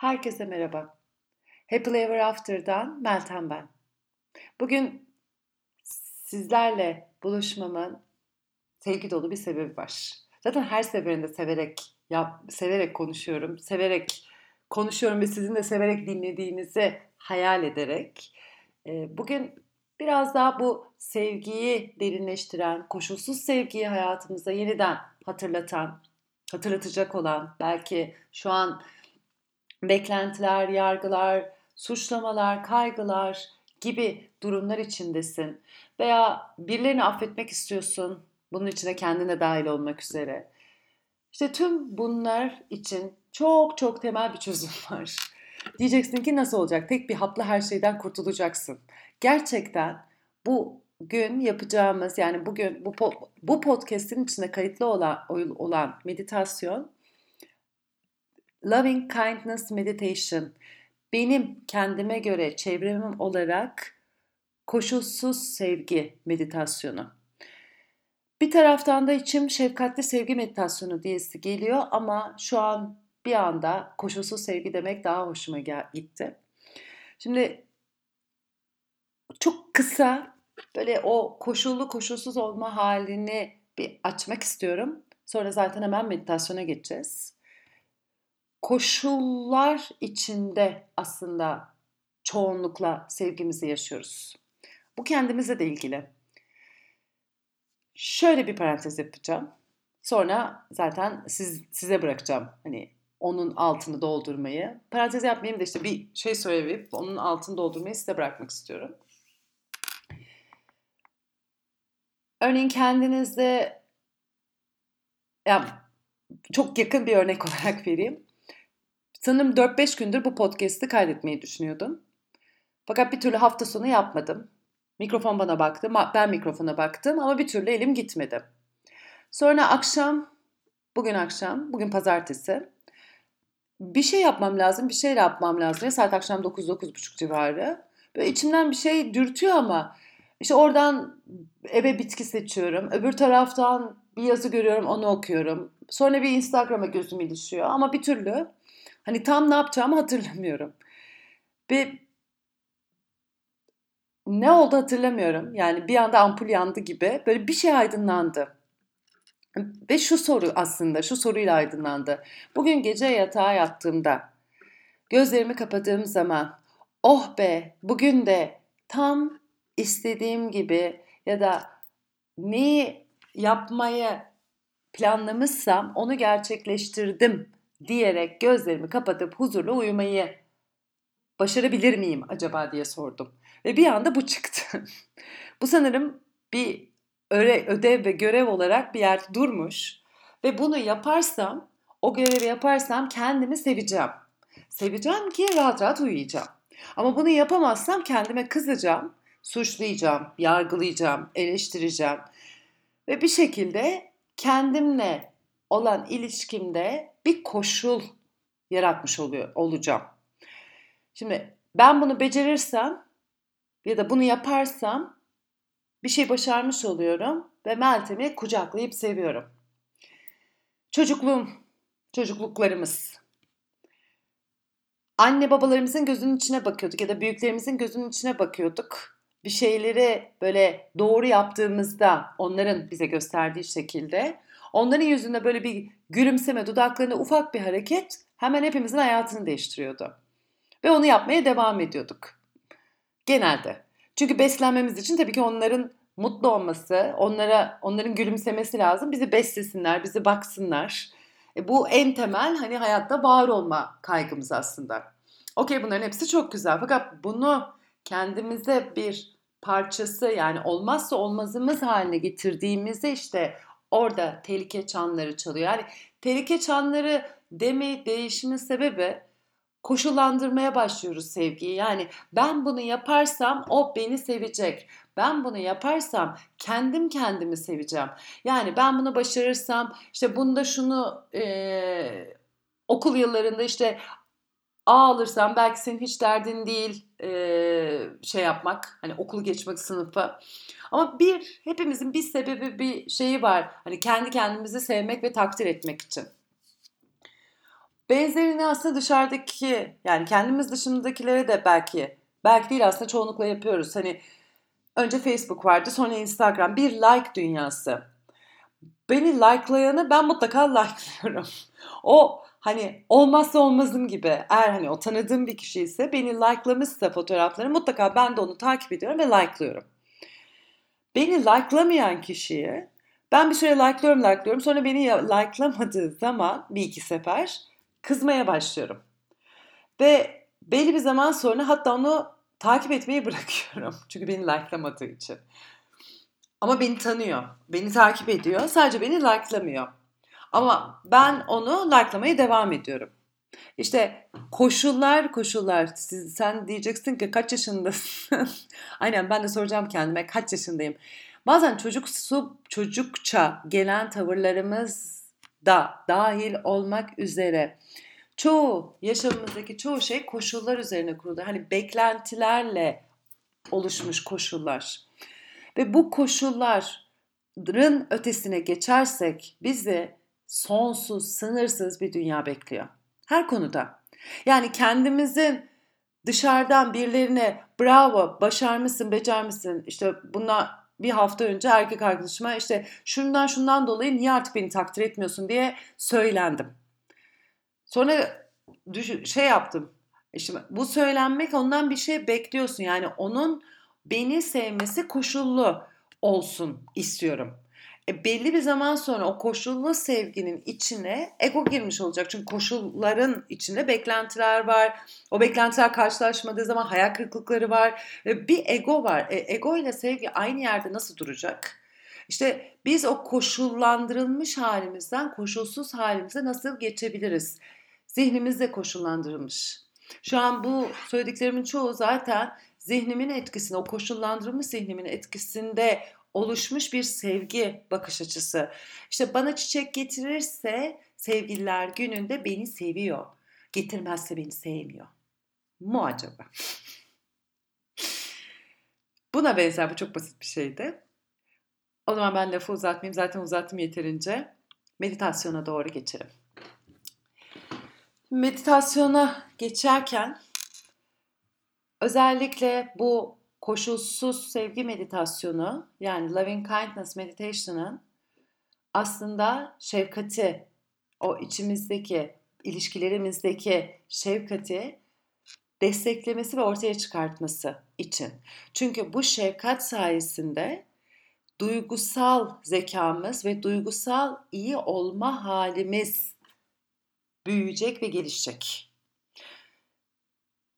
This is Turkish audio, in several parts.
Herkese merhaba. Happy Ever After'dan Meltem ben. Bugün sizlerle buluşmamın sevgi dolu bir sebebi var. Zaten her seferinde severek yap, severek konuşuyorum, severek konuşuyorum ve sizin de severek dinlediğinizi hayal ederek. Bugün biraz daha bu sevgiyi derinleştiren, koşulsuz sevgiyi hayatımıza yeniden hatırlatan, hatırlatacak olan, belki şu an beklentiler, yargılar, suçlamalar, kaygılar gibi durumlar içindesin veya birilerini affetmek istiyorsun, bunun içine kendine dahil olmak üzere. İşte tüm bunlar için çok çok temel bir çözüm var. Diyeceksin ki nasıl olacak? Tek bir hapla her şeyden kurtulacaksın. Gerçekten bu gün yapacağımız yani bugün bu bu podcast'in içinde kayıtlı olan olan meditasyon Loving Kindness Meditation benim kendime göre çevremim olarak koşulsuz sevgi meditasyonu. Bir taraftan da içim şefkatli sevgi meditasyonu diyesi geliyor ama şu an bir anda koşulsuz sevgi demek daha hoşuma gitti. Şimdi çok kısa böyle o koşullu koşulsuz olma halini bir açmak istiyorum. Sonra zaten hemen meditasyona geçeceğiz koşullar içinde aslında çoğunlukla sevgimizi yaşıyoruz. Bu kendimizle de ilgili. Şöyle bir parantez yapacağım. Sonra zaten siz, size bırakacağım. Hani onun altını doldurmayı. Parantez yapmayayım da işte bir şey söyleyip onun altını doldurmayı size bırakmak istiyorum. Örneğin kendinizde ya çok yakın bir örnek olarak vereyim. Sanırım 4-5 gündür bu podcast'i kaydetmeyi düşünüyordum. Fakat bir türlü hafta sonu yapmadım. Mikrofon bana baktı, ben mikrofona baktım ama bir türlü elim gitmedi. Sonra akşam, bugün akşam, bugün pazartesi. Bir şey yapmam lazım, bir şey yapmam lazım. Ya saat akşam 9-9.30 civarı. Böyle içimden bir şey dürtüyor ama işte oradan eve bitki seçiyorum. Öbür taraftan bir yazı görüyorum, onu okuyorum. Sonra bir Instagram'a gözüm ilişiyor ama bir türlü Hani tam ne yapacağımı hatırlamıyorum. Ve ne oldu hatırlamıyorum. Yani bir anda ampul yandı gibi. Böyle bir şey aydınlandı. Ve şu soru aslında, şu soruyla aydınlandı. Bugün gece yatağa yattığımda, gözlerimi kapadığım zaman, oh be bugün de tam istediğim gibi ya da neyi yapmayı planlamışsam onu gerçekleştirdim diyerek gözlerimi kapatıp huzurlu uyumayı başarabilir miyim acaba diye sordum. Ve bir anda bu çıktı. bu sanırım bir ödev ve görev olarak bir yerde durmuş. Ve bunu yaparsam, o görevi yaparsam kendimi seveceğim. Seveceğim ki rahat rahat uyuyacağım. Ama bunu yapamazsam kendime kızacağım, suçlayacağım, yargılayacağım, eleştireceğim. Ve bir şekilde kendimle olan ilişkimde bir koşul yaratmış oluyor olacağım. Şimdi ben bunu becerirsem ya da bunu yaparsam bir şey başarmış oluyorum ve Meltem'i kucaklayıp seviyorum. Çocukluğum, çocukluklarımız. Anne babalarımızın gözünün içine bakıyorduk ya da büyüklerimizin gözünün içine bakıyorduk. Bir şeyleri böyle doğru yaptığımızda onların bize gösterdiği şekilde Onların yüzünde böyle bir gülümseme, dudaklarında ufak bir hareket hemen hepimizin hayatını değiştiriyordu. Ve onu yapmaya devam ediyorduk. Genelde. Çünkü beslenmemiz için tabii ki onların mutlu olması, onlara onların gülümsemesi lazım. Bizi beslesinler, bizi baksınlar. E bu en temel hani hayatta var olma kaygımız aslında. Okey bunların hepsi çok güzel fakat bunu kendimize bir parçası yani olmazsa olmazımız haline getirdiğimizde işte orada tehlike çanları çalıyor. Yani tehlike çanları deme değişimin sebebi koşullandırmaya başlıyoruz sevgiyi. Yani ben bunu yaparsam o beni sevecek. Ben bunu yaparsam kendim kendimi seveceğim. Yani ben bunu başarırsam işte bunda şunu e, okul yıllarında işte A alırsam belki senin hiç derdin değil e, şey yapmak hani okulu geçmek sınıfa. Ama bir hepimizin bir sebebi bir şeyi var. Hani kendi kendimizi sevmek ve takdir etmek için. Benzerini aslında dışarıdaki yani kendimiz dışındakilere de belki belki değil aslında çoğunlukla yapıyoruz. Hani önce Facebook vardı sonra Instagram bir like dünyası. Beni likelayanı ben mutlaka likelıyorum. O hani olmazsa olmazım gibi eğer hani o tanıdığım bir kişi ise beni likelamışsa fotoğrafları mutlaka ben de onu takip ediyorum ve likelıyorum. Beni likelamayan kişiyi ben bir süre like'lıyorum like'lıyorum sonra beni likelamadığı zaman bir iki sefer kızmaya başlıyorum. Ve belli bir zaman sonra hatta onu takip etmeyi bırakıyorum. Çünkü beni likelamadığı için. Ama beni tanıyor. Beni takip ediyor. Sadece beni likelamıyor. Ama ben onu likelamaya devam ediyorum. İşte koşullar koşullar. Siz, sen diyeceksin ki kaç yaşındasın? Aynen ben de soracağım kendime kaç yaşındayım. Bazen çocuksu, çocukça gelen tavırlarımız da dahil olmak üzere çoğu yaşamımızdaki çoğu şey koşullar üzerine kurulu. Hani beklentilerle oluşmuş koşullar. Ve bu koşulların ötesine geçersek bizi sonsuz, sınırsız bir dünya bekliyor. Her konuda. Yani kendimizin dışarıdan birilerine bravo, başarmışsın, becermişsin, işte buna bir hafta önce erkek arkadaşıma işte şundan şundan dolayı niye artık beni takdir etmiyorsun diye söylendim. Sonra şey yaptım. İşte bu söylenmek ondan bir şey bekliyorsun. Yani onun beni sevmesi koşullu olsun istiyorum. E belli bir zaman sonra o koşullu sevginin içine ego girmiş olacak. Çünkü koşulların içinde beklentiler var. O beklentiler karşılaşmadığı zaman hayal kırıklıkları var. E bir ego var. E ego ile sevgi aynı yerde nasıl duracak? İşte biz o koşullandırılmış halimizden koşulsuz halimize nasıl geçebiliriz? Zihnimiz de koşullandırılmış. Şu an bu söylediklerimin çoğu zaten zihnimin etkisinde, o koşullandırılmış zihnimin etkisinde oluşmuş bir sevgi bakış açısı. İşte bana çiçek getirirse sevgililer gününde beni seviyor. Getirmezse beni sevmiyor. Mu acaba? Buna benzer bu çok basit bir şeydi. O zaman ben lafı uzatmayayım. Zaten uzattım yeterince. Meditasyona doğru geçelim. Meditasyona geçerken özellikle bu koşulsuz sevgi meditasyonu yani loving kindness meditation'ın aslında şefkati, o içimizdeki, ilişkilerimizdeki şefkati desteklemesi ve ortaya çıkartması için. Çünkü bu şefkat sayesinde duygusal zekamız ve duygusal iyi olma halimiz büyüyecek ve gelişecek.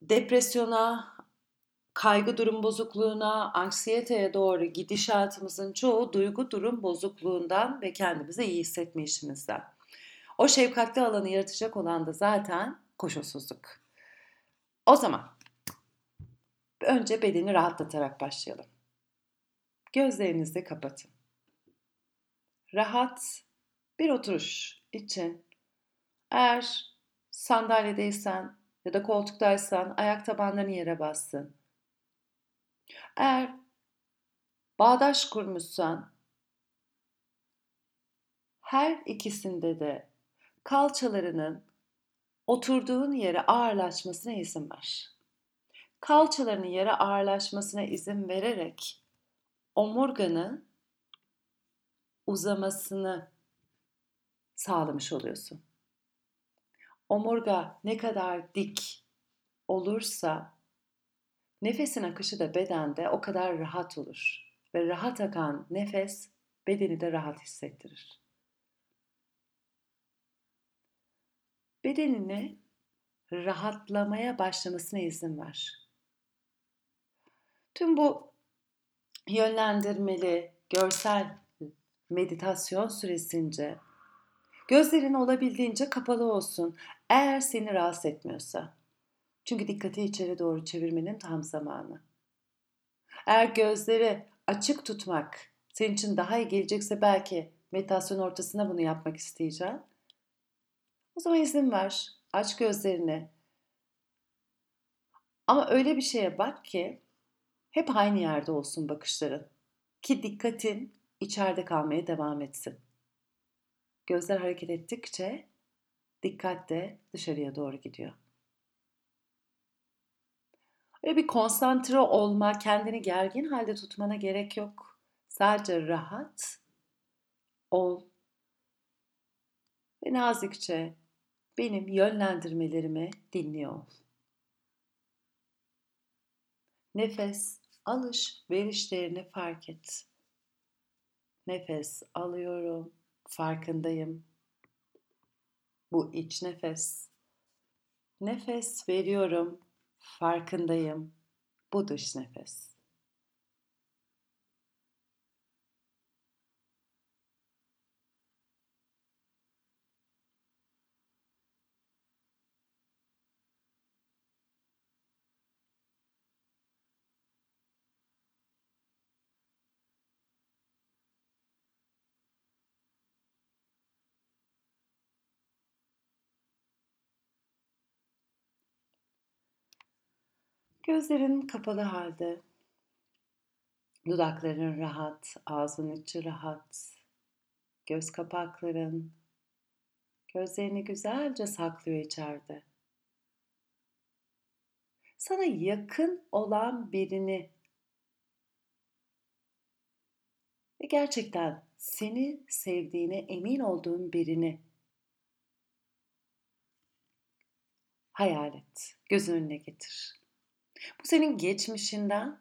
Depresyona, kaygı durum bozukluğuna, anksiyeteye doğru gidişatımızın çoğu duygu durum bozukluğundan ve kendimizi iyi hissetme işimizden. O şefkatli alanı yaratacak olan da zaten koşulsuzluk. O zaman önce bedeni rahatlatarak başlayalım. Gözlerinizi kapatın. Rahat bir oturuş için eğer sandalyedeysen ya da koltuktaysan ayak tabanlarını yere bassın. Eğer bağdaş kurmuşsan her ikisinde de kalçalarının oturduğun yere ağırlaşmasına izin ver. Kalçalarının yere ağırlaşmasına izin vererek omurganın uzamasını sağlamış oluyorsun. Omurga ne kadar dik olursa Nefesin akışı da bedende o kadar rahat olur ve rahat akan nefes bedeni de rahat hissettirir. Bedenini rahatlamaya başlamasına izin ver. Tüm bu yönlendirmeli, görsel meditasyon süresince gözlerin olabildiğince kapalı olsun eğer seni rahatsız etmiyorsa. Çünkü dikkati içeri doğru çevirmenin tam zamanı. Eğer gözleri açık tutmak senin için daha iyi gelecekse belki meditasyon ortasında bunu yapmak isteyeceğim. O zaman izin ver. Aç gözlerini. Ama öyle bir şeye bak ki hep aynı yerde olsun bakışların. Ki dikkatin içeride kalmaya devam etsin. Gözler hareket ettikçe Dikkat de dışarıya doğru gidiyor. Öyle bir konsantre olma, kendini gergin halde tutmana gerek yok. Sadece rahat ol ve nazikçe benim yönlendirmelerimi dinliyor ol. Nefes alış verişlerini fark et. Nefes alıyorum, farkındayım. Bu iç nefes. Nefes veriyorum, farkındayım. Bu dış nefes. Gözlerin kapalı halde. Dudakların rahat, ağzın içi rahat. Göz kapakların gözlerini güzelce saklıyor içeride. Sana yakın olan birini ve gerçekten seni sevdiğine emin olduğun birini hayal et. Göz önüne getir. Bu senin geçmişinden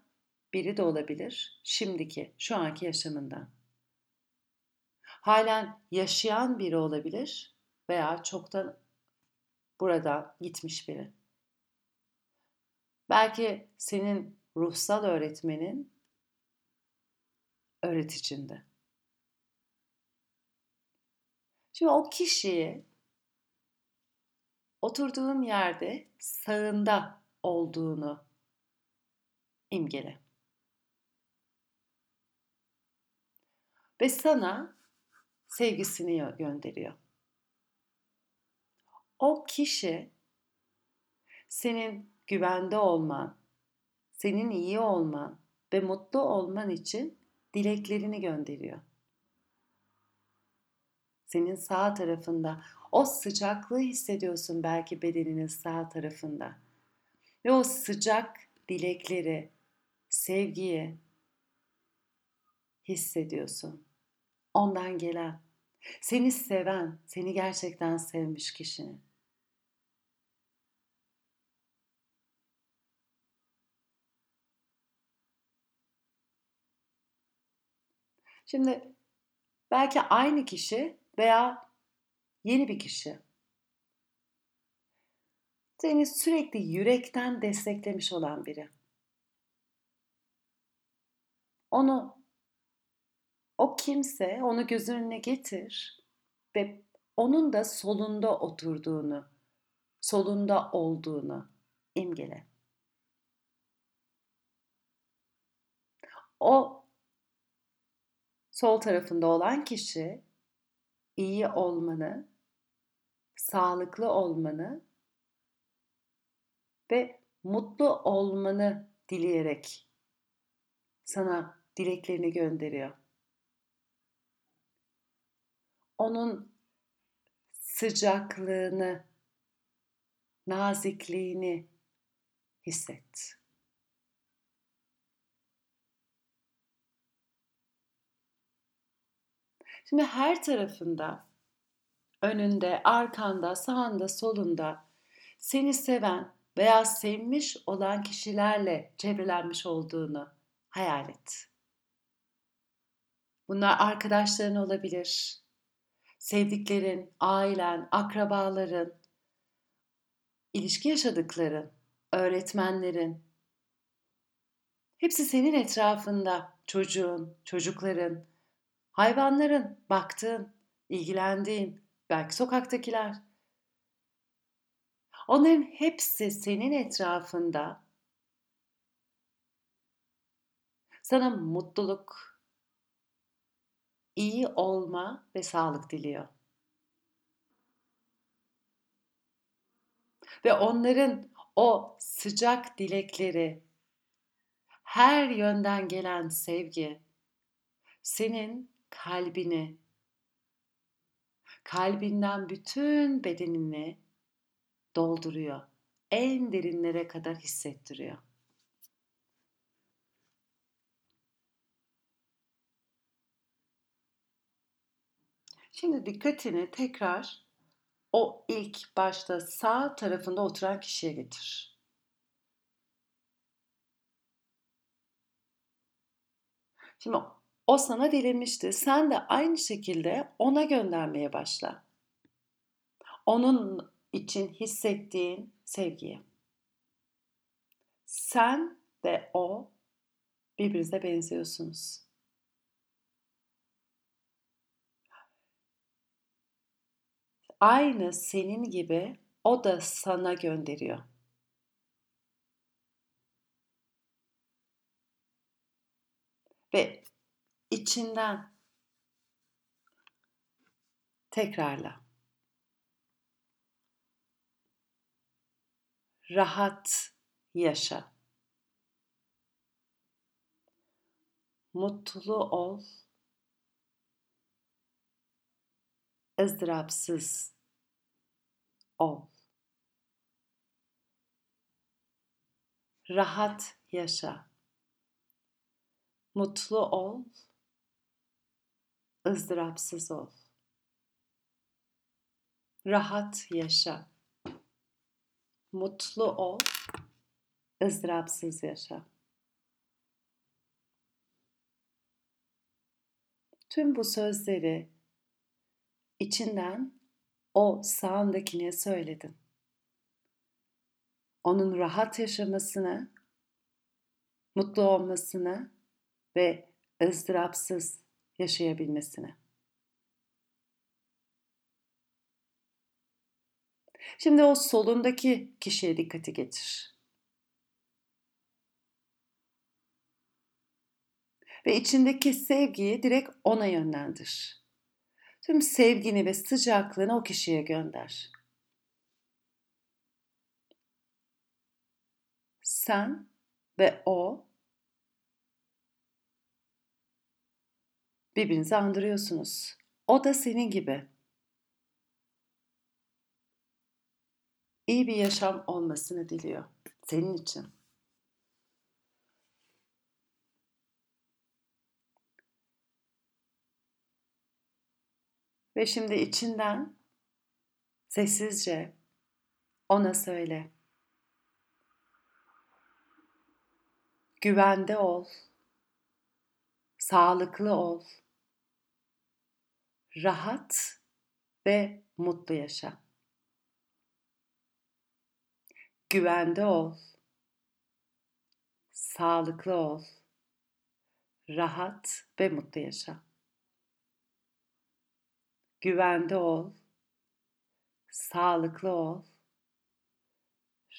biri de olabilir, şimdiki, şu anki yaşamından. Halen yaşayan biri olabilir veya çoktan burada gitmiş biri. Belki senin ruhsal öğretmenin öğreticinde. Şimdi o kişiyi oturduğun yerde sağında olduğunu imgele. Ve sana sevgisini gönderiyor. O kişi senin güvende olman, senin iyi olman ve mutlu olman için dileklerini gönderiyor. Senin sağ tarafında o sıcaklığı hissediyorsun belki bedeninin sağ tarafında. Ve o sıcak dilekleri, sevgiyi hissediyorsun. Ondan gelen, seni seven, seni gerçekten sevmiş kişinin. Şimdi belki aynı kişi veya yeni bir kişi seni sürekli yürekten desteklemiş olan biri. Onu o kimse onu göz önüne getir ve onun da solunda oturduğunu, solunda olduğunu imgele. O sol tarafında olan kişi iyi olmanı, sağlıklı olmanı ve mutlu olmanı dileyerek sana dileklerini gönderiyor. Onun sıcaklığını, nazikliğini hisset. Şimdi her tarafında, önünde, arkanda, sağında, solunda seni seven veya sevmiş olan kişilerle çevrelenmiş olduğunu hayal et. Bunlar arkadaşların olabilir, sevdiklerin, ailen, akrabaların, ilişki yaşadıkların, öğretmenlerin. Hepsi senin etrafında, çocuğun, çocukların, hayvanların, baktığın, ilgilendiğin, belki sokaktakiler. Onların hepsi senin etrafında sana mutluluk, iyi olma ve sağlık diliyor. Ve onların o sıcak dilekleri, her yönden gelen sevgi senin kalbini, Kalbinden bütün bedenini dolduruyor. En derinlere kadar hissettiriyor. Şimdi dikkatini tekrar o ilk başta sağ tarafında oturan kişiye getir. Şimdi o sana dilemişti. Sen de aynı şekilde ona göndermeye başla. Onun için hissettiğin sevgiyi. Sen ve o birbirinize benziyorsunuz. Aynı senin gibi o da sana gönderiyor. Ve içinden tekrarla. Rahat yaşa. Mutlu ol. Izdırapsız ol. Rahat yaşa. Mutlu ol. ızdırapsız ol. Rahat yaşa. Mutlu ol. ızdırapsız yaşa. Tüm bu sözleri içinden o sağındakine söyledin. Onun rahat yaşamasını, mutlu olmasını ve ızdırapsız yaşayabilmesini. Şimdi o solundaki kişiye dikkati getir. Ve içindeki sevgiyi direkt ona yönlendir. Tüm sevgini ve sıcaklığını o kişiye gönder. Sen ve o birbirinizi andırıyorsunuz. O da senin gibi. İyi bir yaşam olmasını diliyor senin için. Ve şimdi içinden sessizce ona söyle. Güvende ol. Sağlıklı ol. Rahat ve mutlu yaşa. Güvende ol. Sağlıklı ol. Rahat ve mutlu yaşa. Güvende ol. Sağlıklı ol.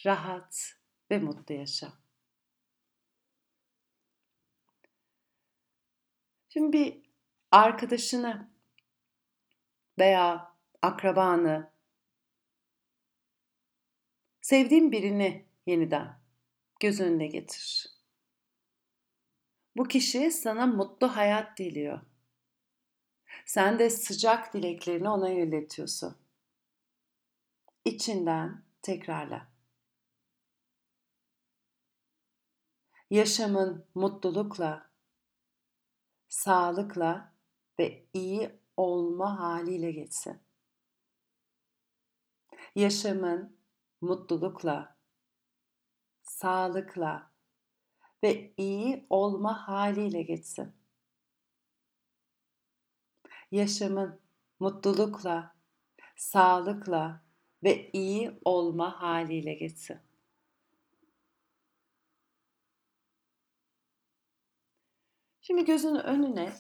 Rahat ve mutlu yaşa. Şimdi bir arkadaşını veya akrabanı sevdiğin birini yeniden göz önüne getir. Bu kişi sana mutlu hayat diliyor. Sen de sıcak dileklerini ona yöneltiyorsun. İçinden tekrarla. Yaşamın mutlulukla, sağlıkla ve iyi olma haliyle geçsin. Yaşamın mutlulukla, sağlıkla ve iyi olma haliyle geçsin yaşamın mutlulukla, sağlıkla ve iyi olma haliyle geçsin. Şimdi gözünün önüne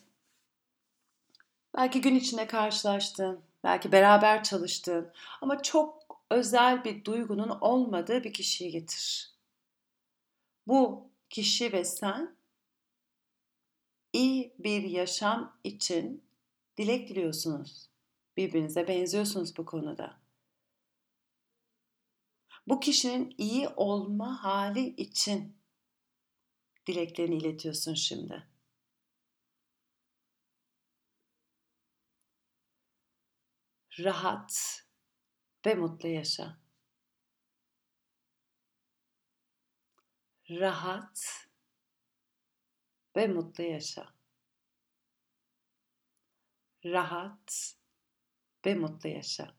belki gün içinde karşılaştın, belki beraber çalıştın ama çok özel bir duygunun olmadığı bir kişiyi getir. Bu kişi ve sen iyi bir yaşam için dilek diliyorsunuz. Birbirinize benziyorsunuz bu konuda. Bu kişinin iyi olma hali için dileklerini iletiyorsun şimdi. rahat ve mutlu yaşa. Rahat ve mutlu yaşa. Rahat ve mutlu yaşa.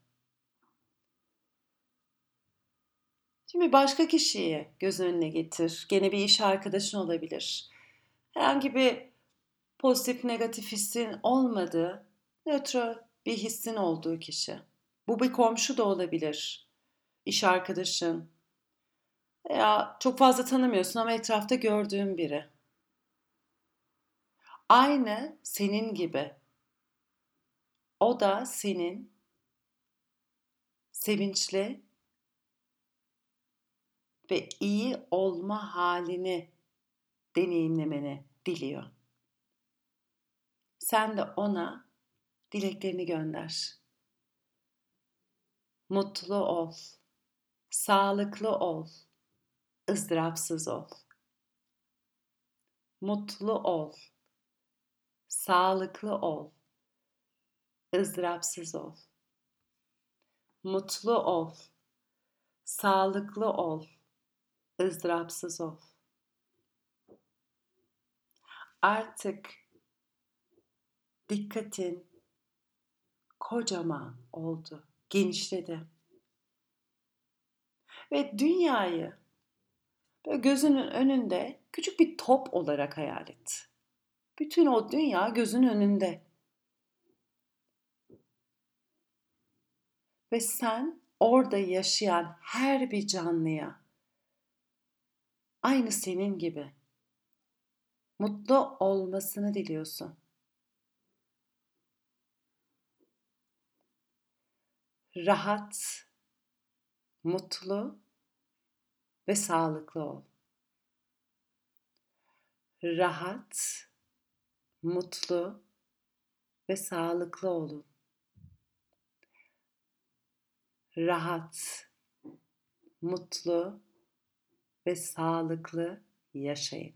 Şimdi başka kişiyi göz önüne getir. Gene bir iş arkadaşın olabilir. Herhangi bir pozitif negatif hissin olmadığı, nötr bir hissin olduğu kişi. Bu bir komşu da olabilir. İş arkadaşın. Veya çok fazla tanımıyorsun ama etrafta gördüğün biri. Aynı senin gibi. O da senin sevinçli ve iyi olma halini deneyimlemeni diliyor. Sen de ona dileklerini gönder. Mutlu ol, sağlıklı ol, ızdırapsız ol. Mutlu ol, sağlıklı ol, ızdırapsız ol. Mutlu ol, sağlıklı ol, ızdırapsız ol. Artık dikkatin kocaman oldu, genişledi. Ve dünyayı böyle gözünün önünde küçük bir top olarak hayal et. Bütün o dünya gözün önünde. Ve sen orada yaşayan her bir canlıya aynı senin gibi mutlu olmasını diliyorsun. Rahat, mutlu ve sağlıklı ol. Rahat, mutlu ve sağlıklı olun. Rahat, mutlu ve sağlıklı yaşayın.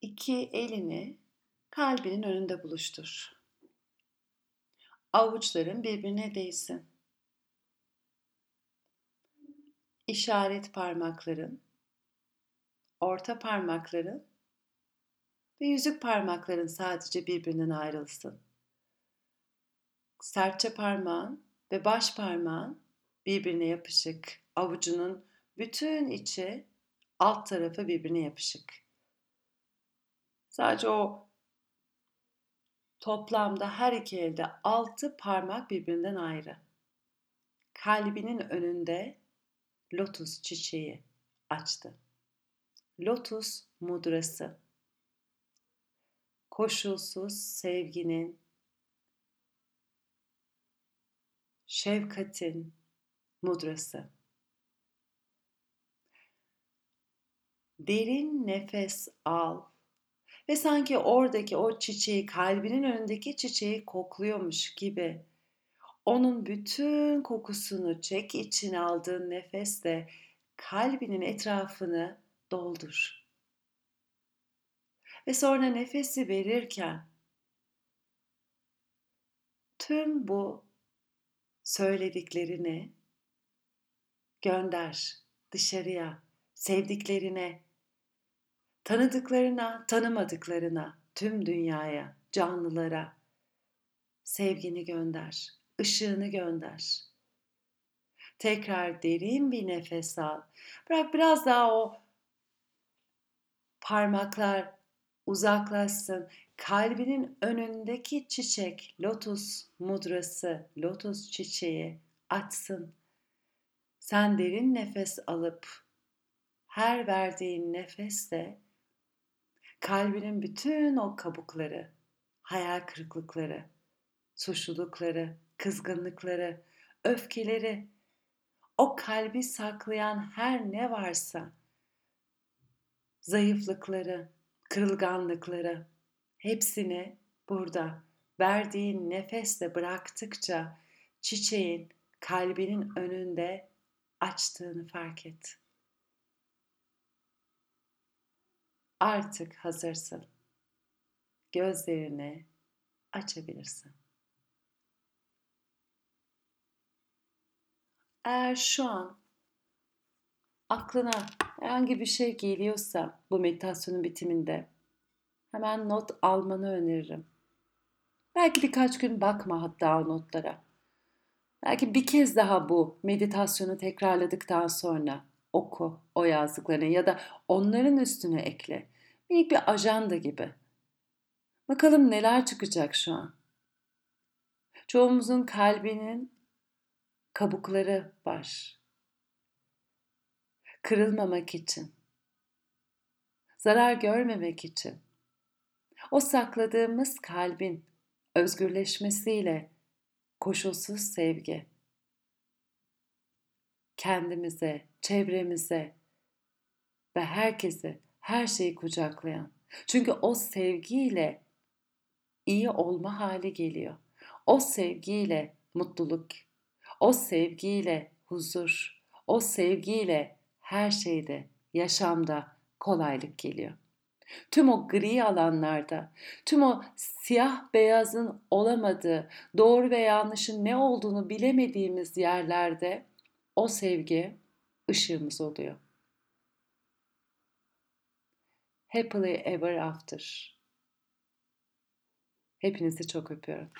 İki elini kalbinin önünde buluştur. Avuçların birbirine değsin. İşaret parmakların, orta parmakların ve yüzük parmakların sadece birbirinden ayrılsın. Serçe parmağın ve baş parmağın birbirine yapışık. Avucunun bütün içi alt tarafı birbirine yapışık. Sadece o toplamda her iki elde altı parmak birbirinden ayrı. Kalbinin önünde lotus çiçeği açtı. Lotus mudrası. Koşulsuz sevginin, şefkatin mudrası. Derin nefes al ve sanki oradaki o çiçeği, kalbinin önündeki çiçeği kokluyormuş gibi onun bütün kokusunu çek içine aldığın nefesle kalbinin etrafını doldur. Ve sonra nefesi verirken tüm bu söylediklerini gönder dışarıya, sevdiklerine, tanıdıklarına, tanımadıklarına, tüm dünyaya, canlılara sevgini gönder, ışığını gönder. Tekrar derin bir nefes al. Bırak biraz daha o parmaklar uzaklaşsın. Kalbinin önündeki çiçek, lotus mudrası, lotus çiçeği açsın. Sen derin nefes alıp her verdiğin nefeste kalbinin bütün o kabukları, hayal kırıklıkları, suçlulukları, kızgınlıkları, öfkeleri, o kalbi saklayan her ne varsa, zayıflıkları, kırılganlıkları, hepsini burada verdiğin nefesle bıraktıkça çiçeğin kalbinin önünde açtığını fark et. artık hazırsın. Gözlerini açabilirsin. Eğer şu an aklına herhangi bir şey geliyorsa bu meditasyonun bitiminde hemen not almanı öneririm. Belki birkaç gün bakma hatta o notlara. Belki bir kez daha bu meditasyonu tekrarladıktan sonra oku o yazdıklarını ya da onların üstüne ekle. Minik bir ajanda gibi. Bakalım neler çıkacak şu an. Çoğumuzun kalbinin kabukları var. Kırılmamak için, zarar görmemek için, o sakladığımız kalbin özgürleşmesiyle koşulsuz sevgi, kendimize, çevremize ve herkesi, her şeyi kucaklayan. Çünkü o sevgiyle iyi olma hali geliyor. O sevgiyle mutluluk, o sevgiyle huzur, o sevgiyle her şeyde, yaşamda kolaylık geliyor. Tüm o gri alanlarda, tüm o siyah beyazın olamadığı, doğru ve yanlışın ne olduğunu bilemediğimiz yerlerde o sevgi ışığımız oluyor. Happily ever after. Hepinizi çok öpüyorum.